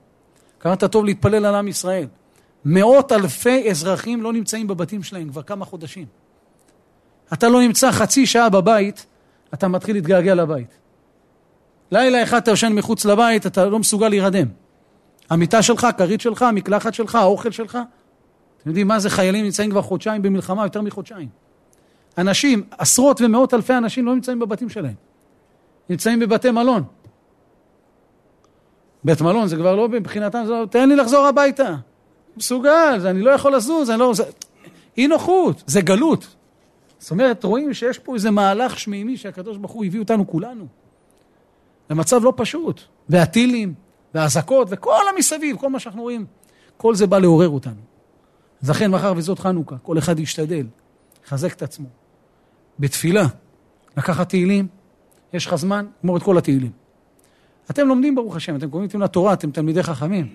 הכרת הטוב להתפלל על עם ישראל. מאות אלפי אזרחים לא נמצאים בבתים שלהם כבר כמה חודשים. אתה לא נמצא חצי שעה בבית, אתה מתחיל להתגעגע לבית. לילה אחד אתה יושן מחוץ לבית, אתה לא מסוגל להירדם. המיטה שלך, הכרית שלך, המקלחת שלך, האוכל שלך. אתם יודעים מה זה חיילים נמצאים כבר חודשיים במלחמה, יותר מחודשיים. אנשים, עשרות ומאות אלפי אנשים לא נמצאים בבתים שלהם. נמצאים בבתי מלון. בית מלון זה כבר לא מבחינתם, זה לא, תן לי לחזור הביתה. מסוגל, אני לא יכול לזוז, אני לא... זה... אי נוחות, זה גלות. זאת אומרת, רואים שיש פה איזה מהלך שמימי שהקדוש ברוך הוא הביא אותנו כולנו. למצב לא פשוט. והטילים, והאזעקות, וכל המסביב, כל מה שאנחנו רואים, כל זה בא לעורר אותנו. אז לכן, מאחר וזאת חנוכה, כל אחד ישתדל, יחזק את עצמו. בתפילה, לקחת תהילים, יש לך זמן, גמור את כל התהילים. אתם לומדים ברוך השם, אתם קוראים לתמונה תורה, אתם תלמידי חכמים.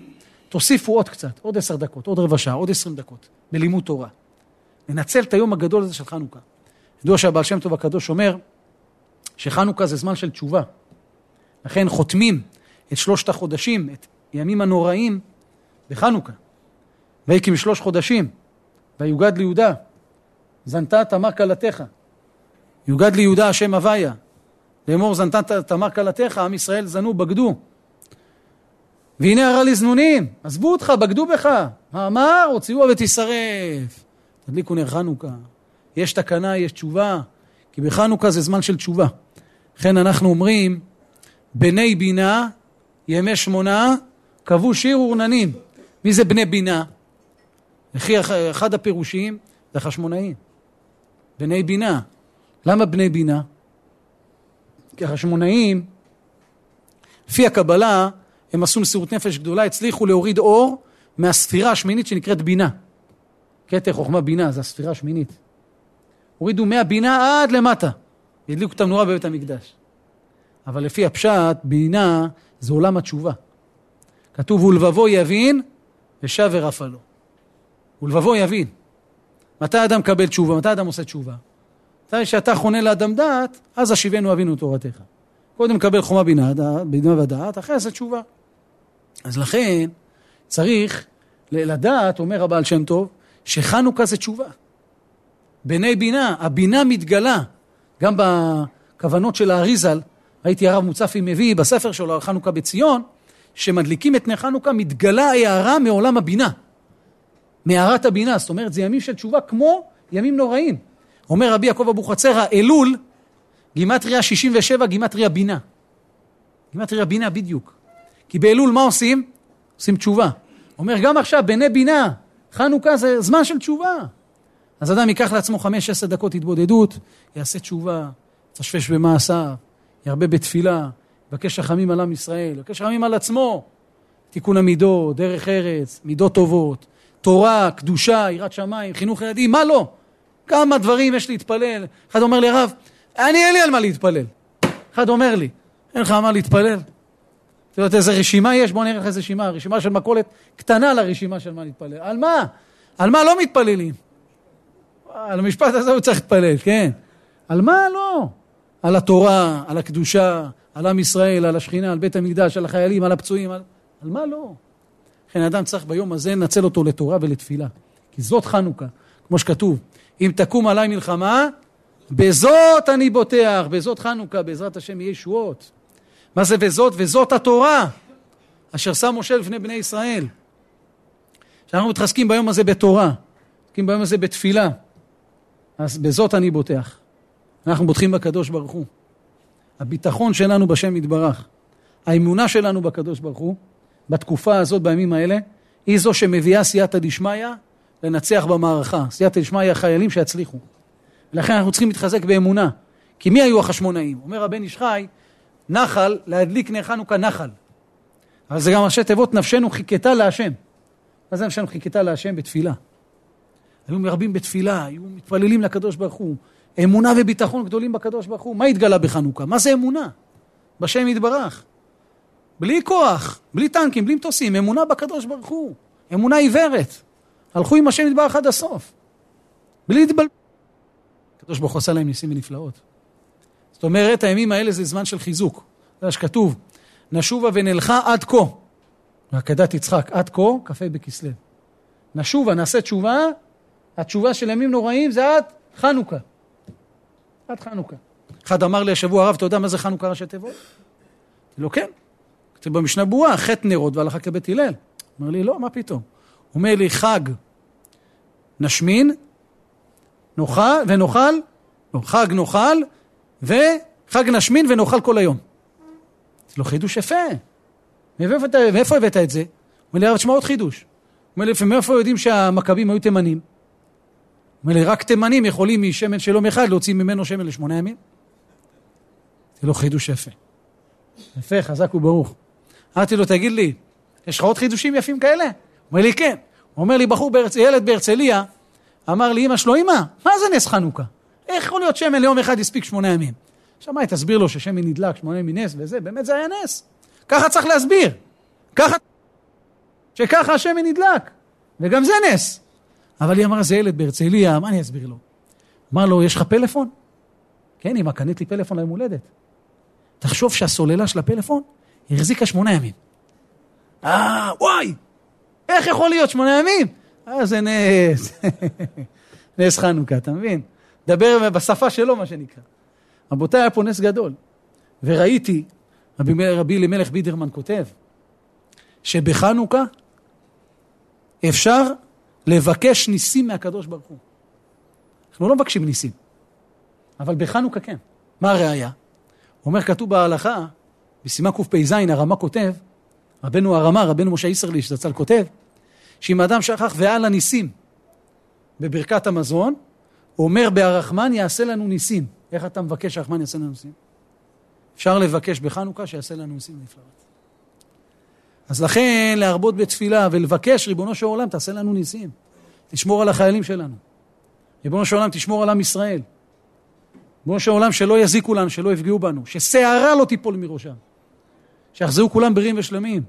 תוסיפו עוד קצת, עוד עשר דקות, עוד רבע שעה, עוד עשרים דקות, בלימוד תורה. ננצל את היום הגדול הזה של חנוכה. ידוע שהבעל שם טוב הקדוש אומר שחנוכה זה זמן של תשובה. לכן חותמים את שלושת החודשים, את הימים הנוראים, בחנוכה. ויהי כי משלוש חודשים, ויוגד ליהודה, זנתה תמר כלתך. יוגד ליהודה השם הוויה. לאמור זנתה תמר כלתך, עם ישראל זנו, בגדו. והנה הרע לזנונים, עזבו אותך, בגדו בך. האמר, הוציאוה ותשרף. תדליקו נר חנוכה. יש תקנה, יש תשובה, כי בחנוכה זה זמן של תשובה. לכן אנחנו אומרים, בני בינה, ימי שמונה, קבעו שיר ורננים. מי זה בני בינה? אחד הפירושים זה חשמונאים. בני בינה. למה בני בינה? כי החשמונאים, לפי הקבלה, הם עשו מסירות נפש גדולה, הצליחו להוריד אור מהספירה השמינית שנקראת בינה. כתר חוכמה בינה, זו הספירה השמינית. הורידו מהבינה עד למטה, הדליקו את המנורה בבית המקדש. אבל לפי הפשט, בינה זה עולם התשובה. כתוב, ולבבו יבין ושב ורפה לו. ולבבו יבין. מתי אדם מקבל תשובה? מתי אדם עושה תשובה? מתי שאתה חונה לאדם דעת, אז השיבנו אבינו תורתך. קודם קבל חומה בינה, בינה ודעת, אחרי זה תשובה. אז לכן צריך לדעת, אומר הבעל שם טוב, שחנוכה זה תשובה. בני בינה, הבינה מתגלה. גם בכוונות של האריזל, ראיתי הרב מוצפי מביא בספר שלו על חנוכה בציון, שמדליקים את נר חנוכה, מתגלה הערה מעולם הבינה. מערת הבינה, זאת אומרת, זה ימים של תשובה כמו ימים נוראים. אומר רבי יעקב אבוחצירא, אלול, גימטריה 67, גימטריה בינה. גימטריה בינה בדיוק. כי באלול מה עושים? עושים תשובה. אומר, גם עכשיו, בני בינה, חנוכה זה זמן של תשובה. אז אדם ייקח לעצמו חמש, עשר דקות התבודדות, יעשה תשובה, יתשפש במעשיו, ירבה בתפילה, יבקש רחמים על עם ישראל, יבקש רחמים על עצמו. תיקון המידות, דרך ארץ, מידות טובות, תורה, קדושה, יראת שמיים, חינוך ילדים, מה לא? כמה דברים יש להתפלל. אחד אומר לי, הרב, אני אין לי על מה להתפלל. אחד אומר לי, אין לך על מה להתפלל? אתה יודעת איזה רשימה יש? בוא נראה לך איזה רשימה. רשימה של מכולת קטנה לרשימה של מה להתפלל. על מה? על מה לא מתפללים? על המשפט הזה הוא צריך להתפלל, כן. על מה לא? על התורה, על הקדושה, על עם ישראל, על השכינה, על בית המקדש, על החיילים, על הפצועים, על, על מה לא? לכן אדם צריך ביום הזה לנצל אותו לתורה ולתפילה. כי זאת חנוכה, כמו שכתוב, אם תקום עליי מלחמה, בזאת אני בוטח, בזאת חנוכה, בעזרת השם יהיה ישועות. מה זה וזאת? וזאת התורה, אשר שם משה לפני בני ישראל. כשאנחנו מתחזקים ביום הזה בתורה, מתחזקים ביום הזה בתפילה, אז בזאת אני בוטח. אנחנו בוטחים בקדוש ברוך הוא. הביטחון שלנו בשם יתברך, האמונה שלנו בקדוש ברוך הוא, בתקופה הזאת, בימים האלה, היא זו שמביאה סייעתא דשמיא לנצח במערכה. סייעתא דשמיא חיילים שיצליחו. ולכן אנחנו צריכים להתחזק באמונה. כי מי היו החשמונאים? אומר הבן איש חי, נחל, להדליק נר חנוכה נחל. אבל זה גם ראשי תיבות נפשנו חיכתה להשם. מה זה נפשנו חיכתה להשם? בתפילה. היו מרבים בתפילה, היו מתפללים לקדוש ברוך הוא. אמונה וביטחון גדולים בקדוש ברוך הוא. מה התגלה בחנוכה? מה זה אמונה? בשם יתברך. בלי כוח, בלי טנקים, בלי מטוסים, אמונה בקדוש ברוך הוא. אמונה עיוורת. הלכו עם השם יתברך עד הסוף. בלי להתבלבל. הקדוש ברוך הוא עשה להם ניסים ונפלאות. זאת אומרת, הימים האלה זה זמן של חיזוק. זה מה שכתוב, נשובה ונלכה עד כה. ועקדת יצחק, עד כה, כ"ה בכסלו. נשובה, נעשה תשובה, התשובה של ימים נוראים זה עד חנוכה. עד חנוכה. אחד אמר לי השבוע, הרב, אתה יודע מה זה חנוכה ראשי תיבות? לו, כן. כתוב במשנה ברורה, חטא נרות והלכה כבית הלל. אמר לי, לא, מה פתאום? הוא אומר לי, חג נשמין, נאכל ונאכל, לא, חג נאכל, וחג נשמין ונאכל כל היום. זה לא חידוש יפה. מאיפה הבאת את זה? הוא אומר לי, הרב, תשמע עוד חידוש. הוא אומר לי, מאיפה יודעים שהמכבים היו תימנים? אומר לי, רק תימנים יכולים משמן של יום אחד להוציא ממנו שמן לשמונה ימים? זה לא חידוש יפה. יפה, חזק וברוך. אמרתי לו, תגיד לי, יש לך עוד חידושים יפים כאלה? הוא אומר לי, כן. הוא אומר לי, בחור, בהרצ... ילד בהרצליה, אמר לי, אמא שלו, אמא, מה זה נס חנוכה? איך יכול להיות שמן ליום אחד הספיק שמונה ימים? עכשיו מה, תסביר לו ששמן נדלק שמונה ימים נס וזה, באמת זה היה נס. ככה צריך להסביר. ככה, שככה השמן נדלק. וגם זה נס. אבל היא אמרה, זה ילד בהרצליה, מה אני אסביר לו? אמר לו, יש לך פלאפון? כן, אמא, קנית לי פלאפון ליום הולדת. תחשוב שהסוללה של הפלאפון החזיקה שמונה ימים. אה, וואי, איך יכול להיות שמונה ימים? אה, זה נס. נס חנוכה, אתה מבין? דבר בשפה שלו, מה שנקרא. רבותיי, היה פה נס גדול. וראיתי, רבי, אלימלך בידרמן כותב, שבחנוכה אפשר לבקש ניסים מהקדוש ברוך הוא. אנחנו לא מבקשים ניסים, אבל בחנוכה כן. מה הראייה? הוא אומר, כתוב בהלכה, בסימן קפ"ז, הרמה כותב, רבנו הרמה, רבנו משה איסרליש, זצ"ל כותב, שאם אדם שכח ועל הניסים בברכת המזון, הוא אומר, בהרחמן יעשה לנו ניסים. איך אתה מבקש שהרחמן יעשה לנו ניסים? אפשר לבקש בחנוכה שיעשה לנו ניסים נפלאות. אז לכן להרבות בתפילה ולבקש, ריבונו של עולם, תעשה לנו ניסים. תשמור על החיילים שלנו. ריבונו של עולם, תשמור על עם ישראל. ריבונו של עולם, שלא יזיקו לנו, שלא יפגעו בנו, ששערה לא תיפול מראשם. שיחזרו כולם בריאים ושלמים.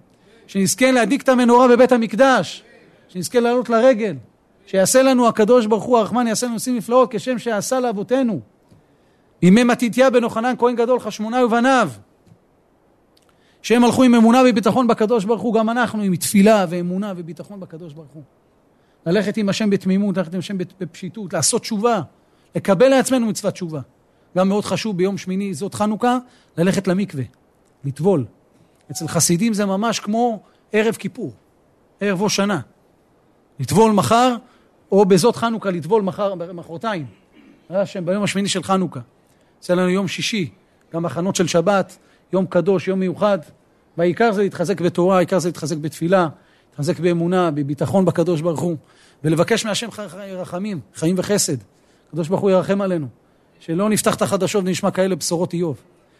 שנזכה להדליק את המנורה בבית המקדש. שנזכה לעלות לרגל. שיעשה לנו הקדוש ברוך הוא הרחמן, יעשה לנו ניסים נפלאות, כשם שעשה לאבותינו. בימי מתתיה בן אוחנן, כהן גדול, חשמונאי ובניו. שהם הלכו עם אמונה וביטחון בקדוש ברוך הוא, גם אנחנו עם תפילה ואמונה וביטחון בקדוש ברוך הוא. ללכת עם השם בתמימות, ללכת עם השם בפשיטות, לעשות תשובה, לקבל לעצמנו מצוות תשובה. גם מאוד חשוב ביום שמיני, זאת חנוכה, ללכת למקווה, לטבול. אצל חסידים זה ממש כמו ערב כיפור, ערב ראש שנה. לטבול מחר, או בזאת חנוכה לטבול מחר, מחרתיים. השם, ביום השמיני של חנוכה. יוצא לנו יום שישי, גם הכנות של שבת, יום קדוש, יום מיוחד. והעיקר זה להתחזק בתורה, העיקר זה להתחזק בתפילה, להתחזק באמונה, בביטחון בקדוש ברוך הוא, ולבקש מהשם רחמים, חיים וחסד. הקדוש ברוך הוא ירחם עלינו. שלא נפתח את החדשות ונשמע כאלה בשורות איוב.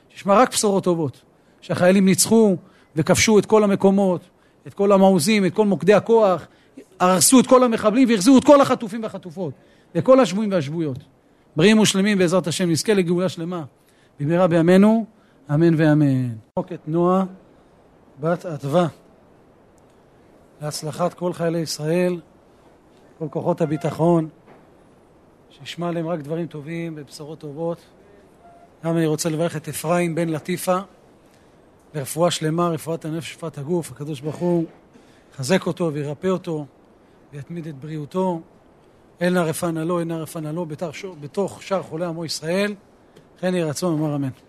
שישמע רק בשורות טובות. שהחיילים ניצחו וכבשו את כל המקומות, את כל המעוזים, את כל מוקדי הכוח, הרסו את כל המחבלים והחזירו את כל החטופים והחטופות, וכל השבויים והשבויות. בריאים ושלמים בעזרת השם, נזכה לגאולה שלמה במהרה בימינו, אמן ואמן. את נועה בת אדווה להצלחת כל חיילי ישראל, כל כוחות הביטחון, שישמע עליהם רק דברים טובים ובשורות טובות. גם אני רוצה לברך את אפרים בן לטיפה לרפואה שלמה, רפואת הנפש, רפואת הגוף, הקדוש ברוך הוא יחזק אותו וירפא אותו ויתמיד את בריאותו. אל נא רפא נא לו, אל נא רפא נא לו, בתוך שאר חולי עמו ישראל, כן יהי רצון, אמר אמן.